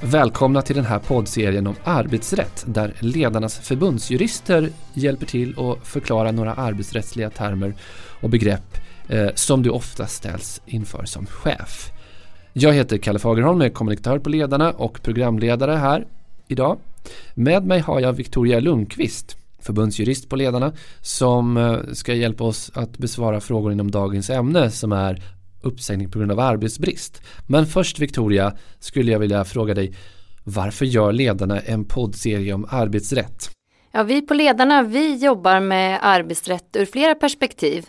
Välkomna till den här poddserien om arbetsrätt där ledarnas förbundsjurister hjälper till att förklara några arbetsrättsliga termer och begrepp eh, som du ofta ställs inför som chef. Jag heter Kalle Fagerholm, är kommunikatör på Ledarna och programledare här idag. Med mig har jag Victoria Lundqvist, förbundsjurist på Ledarna, som eh, ska hjälpa oss att besvara frågor inom dagens ämne som är uppsägning på grund av arbetsbrist. Men först Victoria skulle jag vilja fråga dig varför gör ledarna en poddserie om arbetsrätt? Ja, vi på Ledarna vi jobbar med arbetsrätt ur flera perspektiv.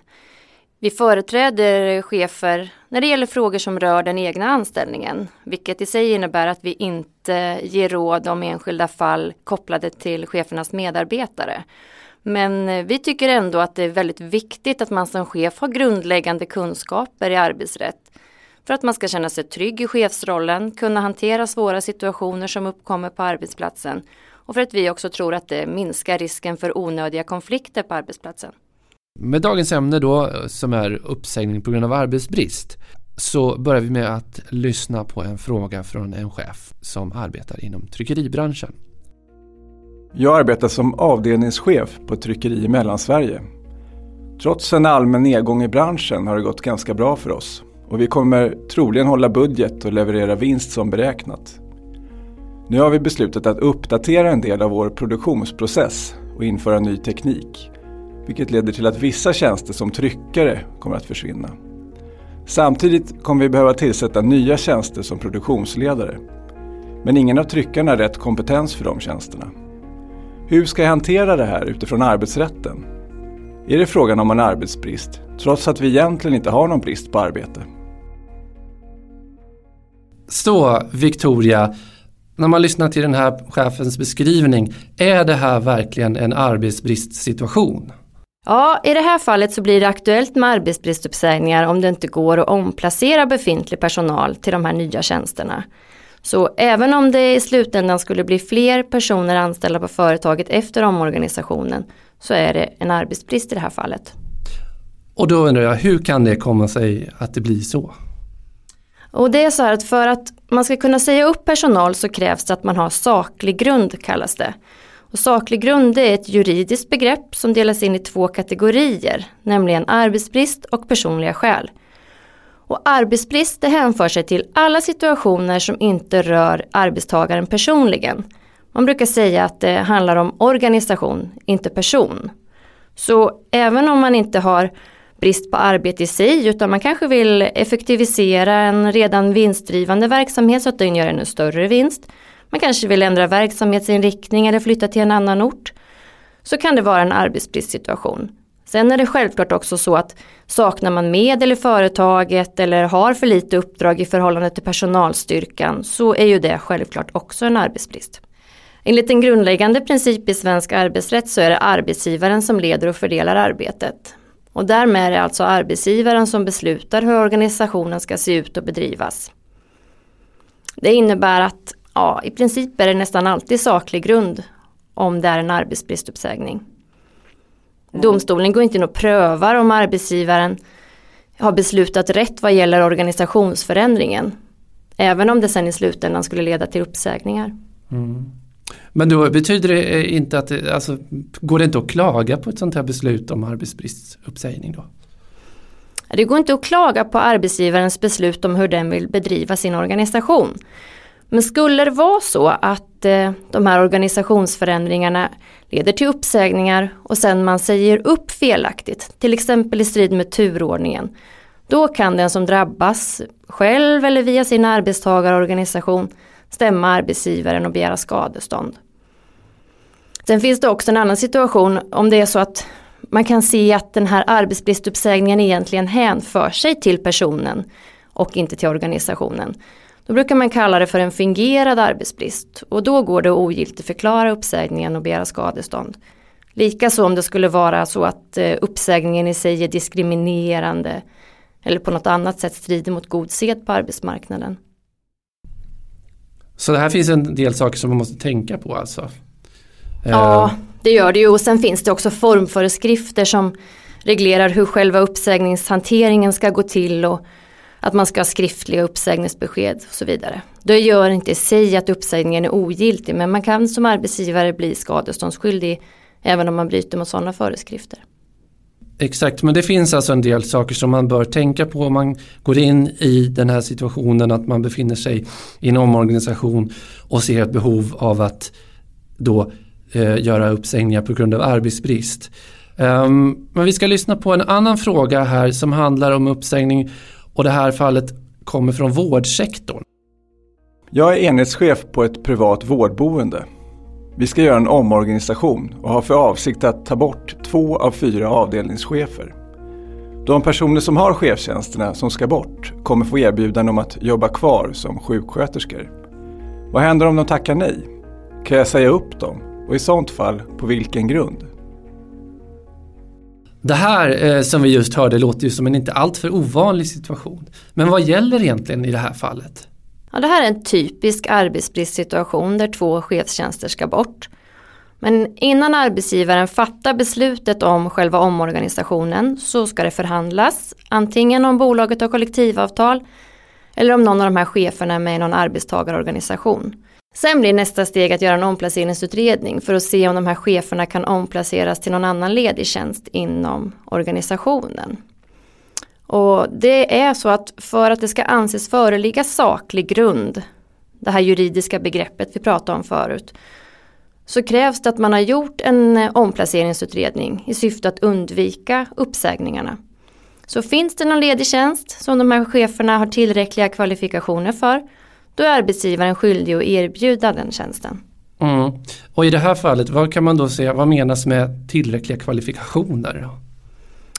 Vi företräder chefer när det gäller frågor som rör den egna anställningen, vilket i sig innebär att vi inte ger råd om enskilda fall kopplade till chefernas medarbetare. Men eh, vi tycker ändå att det är väldigt viktigt att man som chef har grundläggande kunskaper i arbetsrätt. För att man ska känna sig trygg i chefsrollen, kunna hantera svåra situationer som uppkommer på arbetsplatsen och för att vi också tror att det minskar risken för onödiga konflikter på arbetsplatsen. Med dagens ämne då eh, som är uppsägning på grund av arbetsbrist så börjar vi med att lyssna på en fråga från en chef som arbetar inom tryckeribranschen. Jag arbetar som avdelningschef på ett tryckeri i Mellansverige. Trots en allmän nedgång i branschen har det gått ganska bra för oss och vi kommer troligen hålla budget och leverera vinst som beräknat. Nu har vi beslutat att uppdatera en del av vår produktionsprocess och införa ny teknik. Vilket leder till att vissa tjänster som tryckare kommer att försvinna. Samtidigt kommer vi behöva tillsätta nya tjänster som produktionsledare. Men ingen av tryckarna har rätt kompetens för de tjänsterna. Hur ska jag hantera det här utifrån arbetsrätten? Är det frågan om en arbetsbrist, trots att vi egentligen inte har någon brist på arbete? Så Victoria, när man lyssnar till den här chefens beskrivning, är det här verkligen en arbetsbristsituation? Ja, i det här fallet så blir det aktuellt med arbetsbristuppsägningar om det inte går att omplacera befintlig personal till de här nya tjänsterna. Så även om det i slutändan skulle bli fler personer anställda på företaget efter omorganisationen så är det en arbetsbrist i det här fallet. Och då undrar jag, hur kan det komma sig att det blir så? Och det är så här att för att man ska kunna säga upp personal så krävs det att man har saklig grund kallas det. Och saklig grund är ett juridiskt begrepp som delas in i två kategorier, nämligen arbetsbrist och personliga skäl. Och arbetsbrist det hänför sig till alla situationer som inte rör arbetstagaren personligen. Man brukar säga att det handlar om organisation, inte person. Så även om man inte har brist på arbete i sig utan man kanske vill effektivisera en redan vinstdrivande verksamhet så att den gör ännu större vinst. Man kanske vill ändra verksamhetsinriktning eller flytta till en annan ort. Så kan det vara en arbetsbristsituation. Sen är det självklart också så att saknar man medel i företaget eller har för lite uppdrag i förhållande till personalstyrkan så är ju det självklart också en arbetsbrist. Enligt en grundläggande princip i svensk arbetsrätt så är det arbetsgivaren som leder och fördelar arbetet. Och därmed är det alltså arbetsgivaren som beslutar hur organisationen ska se ut och bedrivas. Det innebär att ja, i princip är det nästan alltid saklig grund om det är en arbetsbristuppsägning. Domstolen går inte in och prövar om arbetsgivaren har beslutat rätt vad gäller organisationsförändringen. Även om det sen i slutändan skulle leda till uppsägningar. Mm. Men då betyder det inte att det, alltså, går det inte att klaga på ett sånt här beslut om arbetsbristuppsägning då? Det går inte att klaga på arbetsgivarens beslut om hur den vill bedriva sin organisation. Men skulle det vara så att eh, de här organisationsförändringarna leder till uppsägningar och sen man säger upp felaktigt, till exempel i strid med turordningen, då kan den som drabbas själv eller via sin arbetstagarorganisation stämma arbetsgivaren och begära skadestånd. Sen finns det också en annan situation om det är så att man kan se att den här arbetsbristuppsägningen egentligen hänför sig till personen och inte till organisationen. Då brukar man kalla det för en fingerad arbetsbrist och då går det att ogiltigförklara uppsägningen och begära skadestånd. Likaså om det skulle vara så att eh, uppsägningen i sig är diskriminerande eller på något annat sätt strider mot god sed på arbetsmarknaden. Så det här finns en del saker som man måste tänka på alltså? Ja, eh. det gör det ju och sen finns det också formföreskrifter som reglerar hur själva uppsägningshanteringen ska gå till och att man ska ha skriftliga uppsägningsbesked och så vidare. Det gör inte i sig att uppsägningen är ogiltig men man kan som arbetsgivare bli skadeståndsskyldig även om man bryter mot sådana föreskrifter. Exakt, men det finns alltså en del saker som man bör tänka på om man går in i den här situationen att man befinner sig i en omorganisation och ser ett behov av att då eh, göra uppsägningar på grund av arbetsbrist. Um, men vi ska lyssna på en annan fråga här som handlar om uppsägning och det här fallet kommer från vårdsektorn. Jag är enhetschef på ett privat vårdboende. Vi ska göra en omorganisation och har för avsikt att ta bort två av fyra avdelningschefer. De personer som har chefstjänsterna som ska bort kommer få erbjudande om att jobba kvar som sjuksköterskor. Vad händer om de tackar nej? Kan jag säga upp dem? Och i sånt fall, på vilken grund? Det här eh, som vi just hörde låter ju som en inte alltför ovanlig situation. Men vad gäller egentligen i det här fallet? Ja, det här är en typisk arbetsbristsituation där två chefstjänster ska bort. Men innan arbetsgivaren fattar beslutet om själva omorganisationen så ska det förhandlas, antingen om bolaget har kollektivavtal eller om någon av de här cheferna är med i någon arbetstagarorganisation. Sen blir nästa steg att göra en omplaceringsutredning för att se om de här cheferna kan omplaceras till någon annan ledig tjänst inom organisationen. Och det är så att för att det ska anses föreligga saklig grund, det här juridiska begreppet vi pratade om förut, så krävs det att man har gjort en eh, omplaceringsutredning i syfte att undvika uppsägningarna. Så finns det någon ledig tjänst som de här cheferna har tillräckliga kvalifikationer för, då är arbetsgivaren skyldig att erbjuda den tjänsten. Mm. Och i det här fallet, vad kan man då säga, vad menas med tillräckliga kvalifikationer?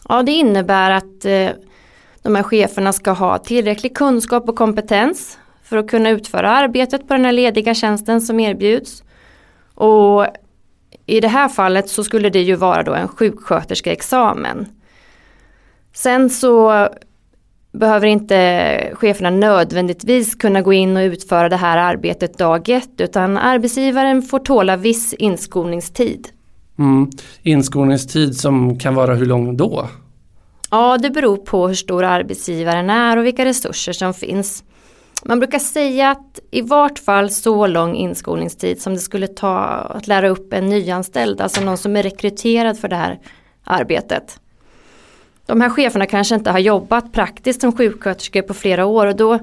Ja, det innebär att eh, de här cheferna ska ha tillräcklig kunskap och kompetens för att kunna utföra arbetet på den här lediga tjänsten som erbjuds. Och i det här fallet så skulle det ju vara då en sjuksköterskeexamen. Sen så behöver inte cheferna nödvändigtvis kunna gå in och utföra det här arbetet dag ett utan arbetsgivaren får tåla viss inskolningstid. Mm. Inskolningstid som kan vara hur lång då? Ja, det beror på hur stor arbetsgivaren är och vilka resurser som finns. Man brukar säga att i vart fall så lång inskolningstid som det skulle ta att lära upp en nyanställd, alltså någon som är rekryterad för det här arbetet. De här cheferna kanske inte har jobbat praktiskt som sjuksköterskor på flera år och då,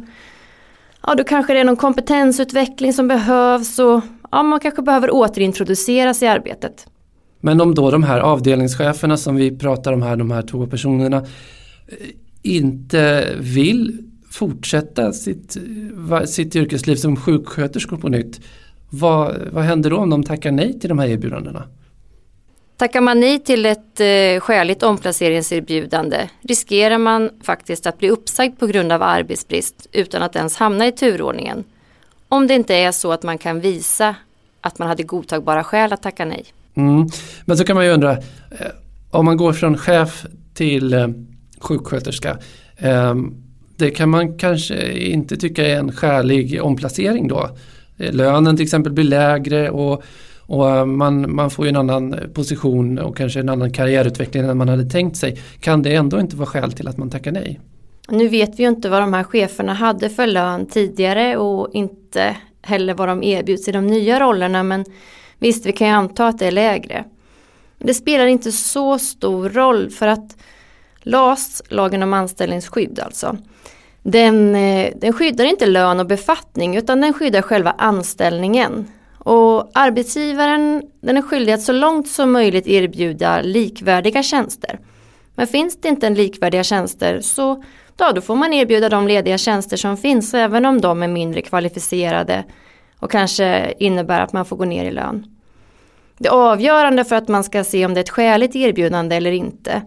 ja, då kanske det är någon kompetensutveckling som behövs och ja, man kanske behöver återintroduceras i arbetet. Men om då de här avdelningscheferna som vi pratar om här, de här två personerna, eh, inte vill fortsätta sitt, eh, sitt yrkesliv som sjuksköterskor på nytt. Vad, vad händer då om de tackar nej till de här erbjudandena? Tackar man nej till ett eh, skäligt omplaceringserbjudande riskerar man faktiskt att bli uppsagd på grund av arbetsbrist utan att ens hamna i turordningen. Om det inte är så att man kan visa att man hade godtagbara skäl att tacka nej. Mm. Men så kan man ju undra, eh, om man går från chef till eh, sjuksköterska, eh, det kan man kanske inte tycka är en skälig omplacering då. Eh, lönen till exempel blir lägre och, och eh, man, man får en annan position och kanske en annan karriärutveckling än man hade tänkt sig. Kan det ändå inte vara skäl till att man tackar nej? Nu vet vi ju inte vad de här cheferna hade för lön tidigare och inte heller vad de erbjuds i de nya rollerna men Visst, vi kan ju anta att det är lägre. Det spelar inte så stor roll för att LAS, lagen om anställningsskydd alltså, den, eh, den skyddar inte lön och befattning utan den skyddar själva anställningen. Och arbetsgivaren den är skyldig att så långt som möjligt erbjuda likvärdiga tjänster. Men finns det inte en likvärdiga tjänster så då, då får man erbjuda de lediga tjänster som finns även om de är mindre kvalificerade och kanske innebär att man får gå ner i lön. Det avgörande för att man ska se om det är ett skäligt erbjudande eller inte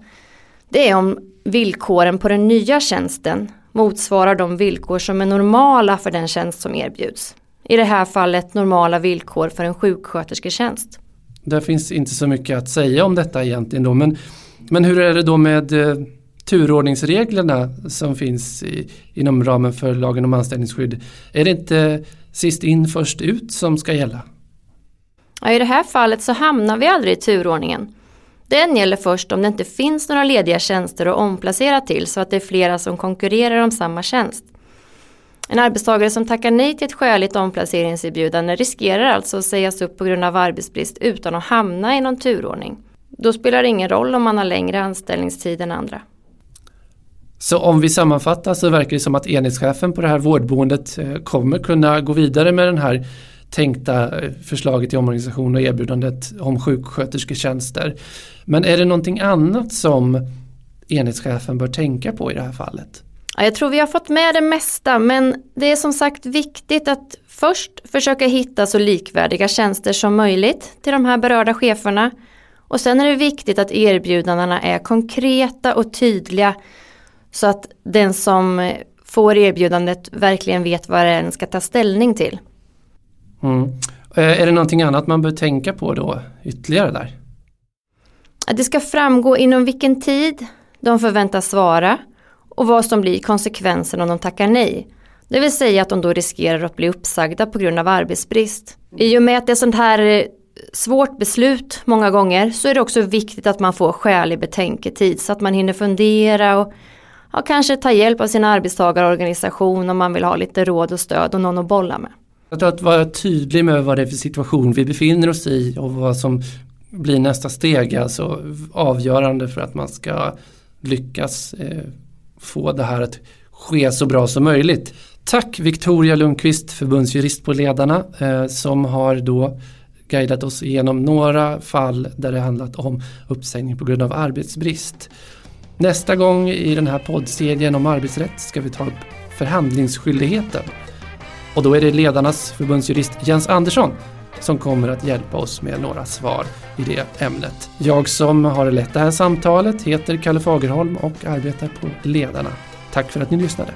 det är om villkoren på den nya tjänsten motsvarar de villkor som är normala för den tjänst som erbjuds. I det här fallet normala villkor för en sjukskötersketjänst. Det finns inte så mycket att säga om detta egentligen då men, men hur är det då med eh, turordningsreglerna som finns i, inom ramen för lagen om anställningsskydd? Är det inte sist in först ut som ska gälla? Ja, I det här fallet så hamnar vi aldrig i turordningen. Den gäller först om det inte finns några lediga tjänster att omplacera till så att det är flera som konkurrerar om samma tjänst. En arbetstagare som tackar nej till ett skäligt omplaceringserbjudande riskerar alltså att sägas upp på grund av arbetsbrist utan att hamna i någon turordning. Då spelar det ingen roll om man har längre anställningstid än andra. Så om vi sammanfattar så verkar det som att enhetschefen på det här vårdboendet eh, kommer kunna gå vidare med den här tänkta eh, förslaget till omorganisation och erbjudandet om sjukskötersketjänster. Men är det någonting annat som enhetschefen bör tänka på i det här fallet? Jag tror vi har fått med det mesta men det är som sagt viktigt att först försöka hitta så likvärdiga tjänster som möjligt till de här berörda cheferna. Och sen är det viktigt att erbjudandena är konkreta och tydliga så att den som får erbjudandet verkligen vet vad den ska ta ställning till. Mm. Eh, är det någonting annat man bör tänka på då ytterligare där? Att det ska framgå inom vilken tid de förväntas svara och vad som blir konsekvensen om de tackar nej. Det vill säga att de då riskerar att bli uppsagda på grund av arbetsbrist. I och med att det är sånt här eh, svårt beslut många gånger så är det också viktigt att man får skälig betänketid så att man hinner fundera och ja, kanske ta hjälp av sin arbetstagarorganisation om man vill ha lite råd och stöd och någon att bolla med. Jag tror att vara tydlig med vad det är för situation vi befinner oss i och vad som blir nästa steg alltså avgörande för att man ska lyckas eh, få det här att ske så bra som möjligt. Tack Victoria Lundqvist, förbundsjurist på Ledarna, eh, som har då guidat oss igenom några fall där det handlat om uppsägning på grund av arbetsbrist. Nästa gång i den här poddserien om arbetsrätt ska vi ta upp förhandlingsskyldigheten. Och då är det Ledarnas förbundsjurist Jens Andersson som kommer att hjälpa oss med några svar i det ämnet. Jag som har lett det här samtalet heter Kalle Fagerholm och arbetar på Ledarna. Tack för att ni lyssnade.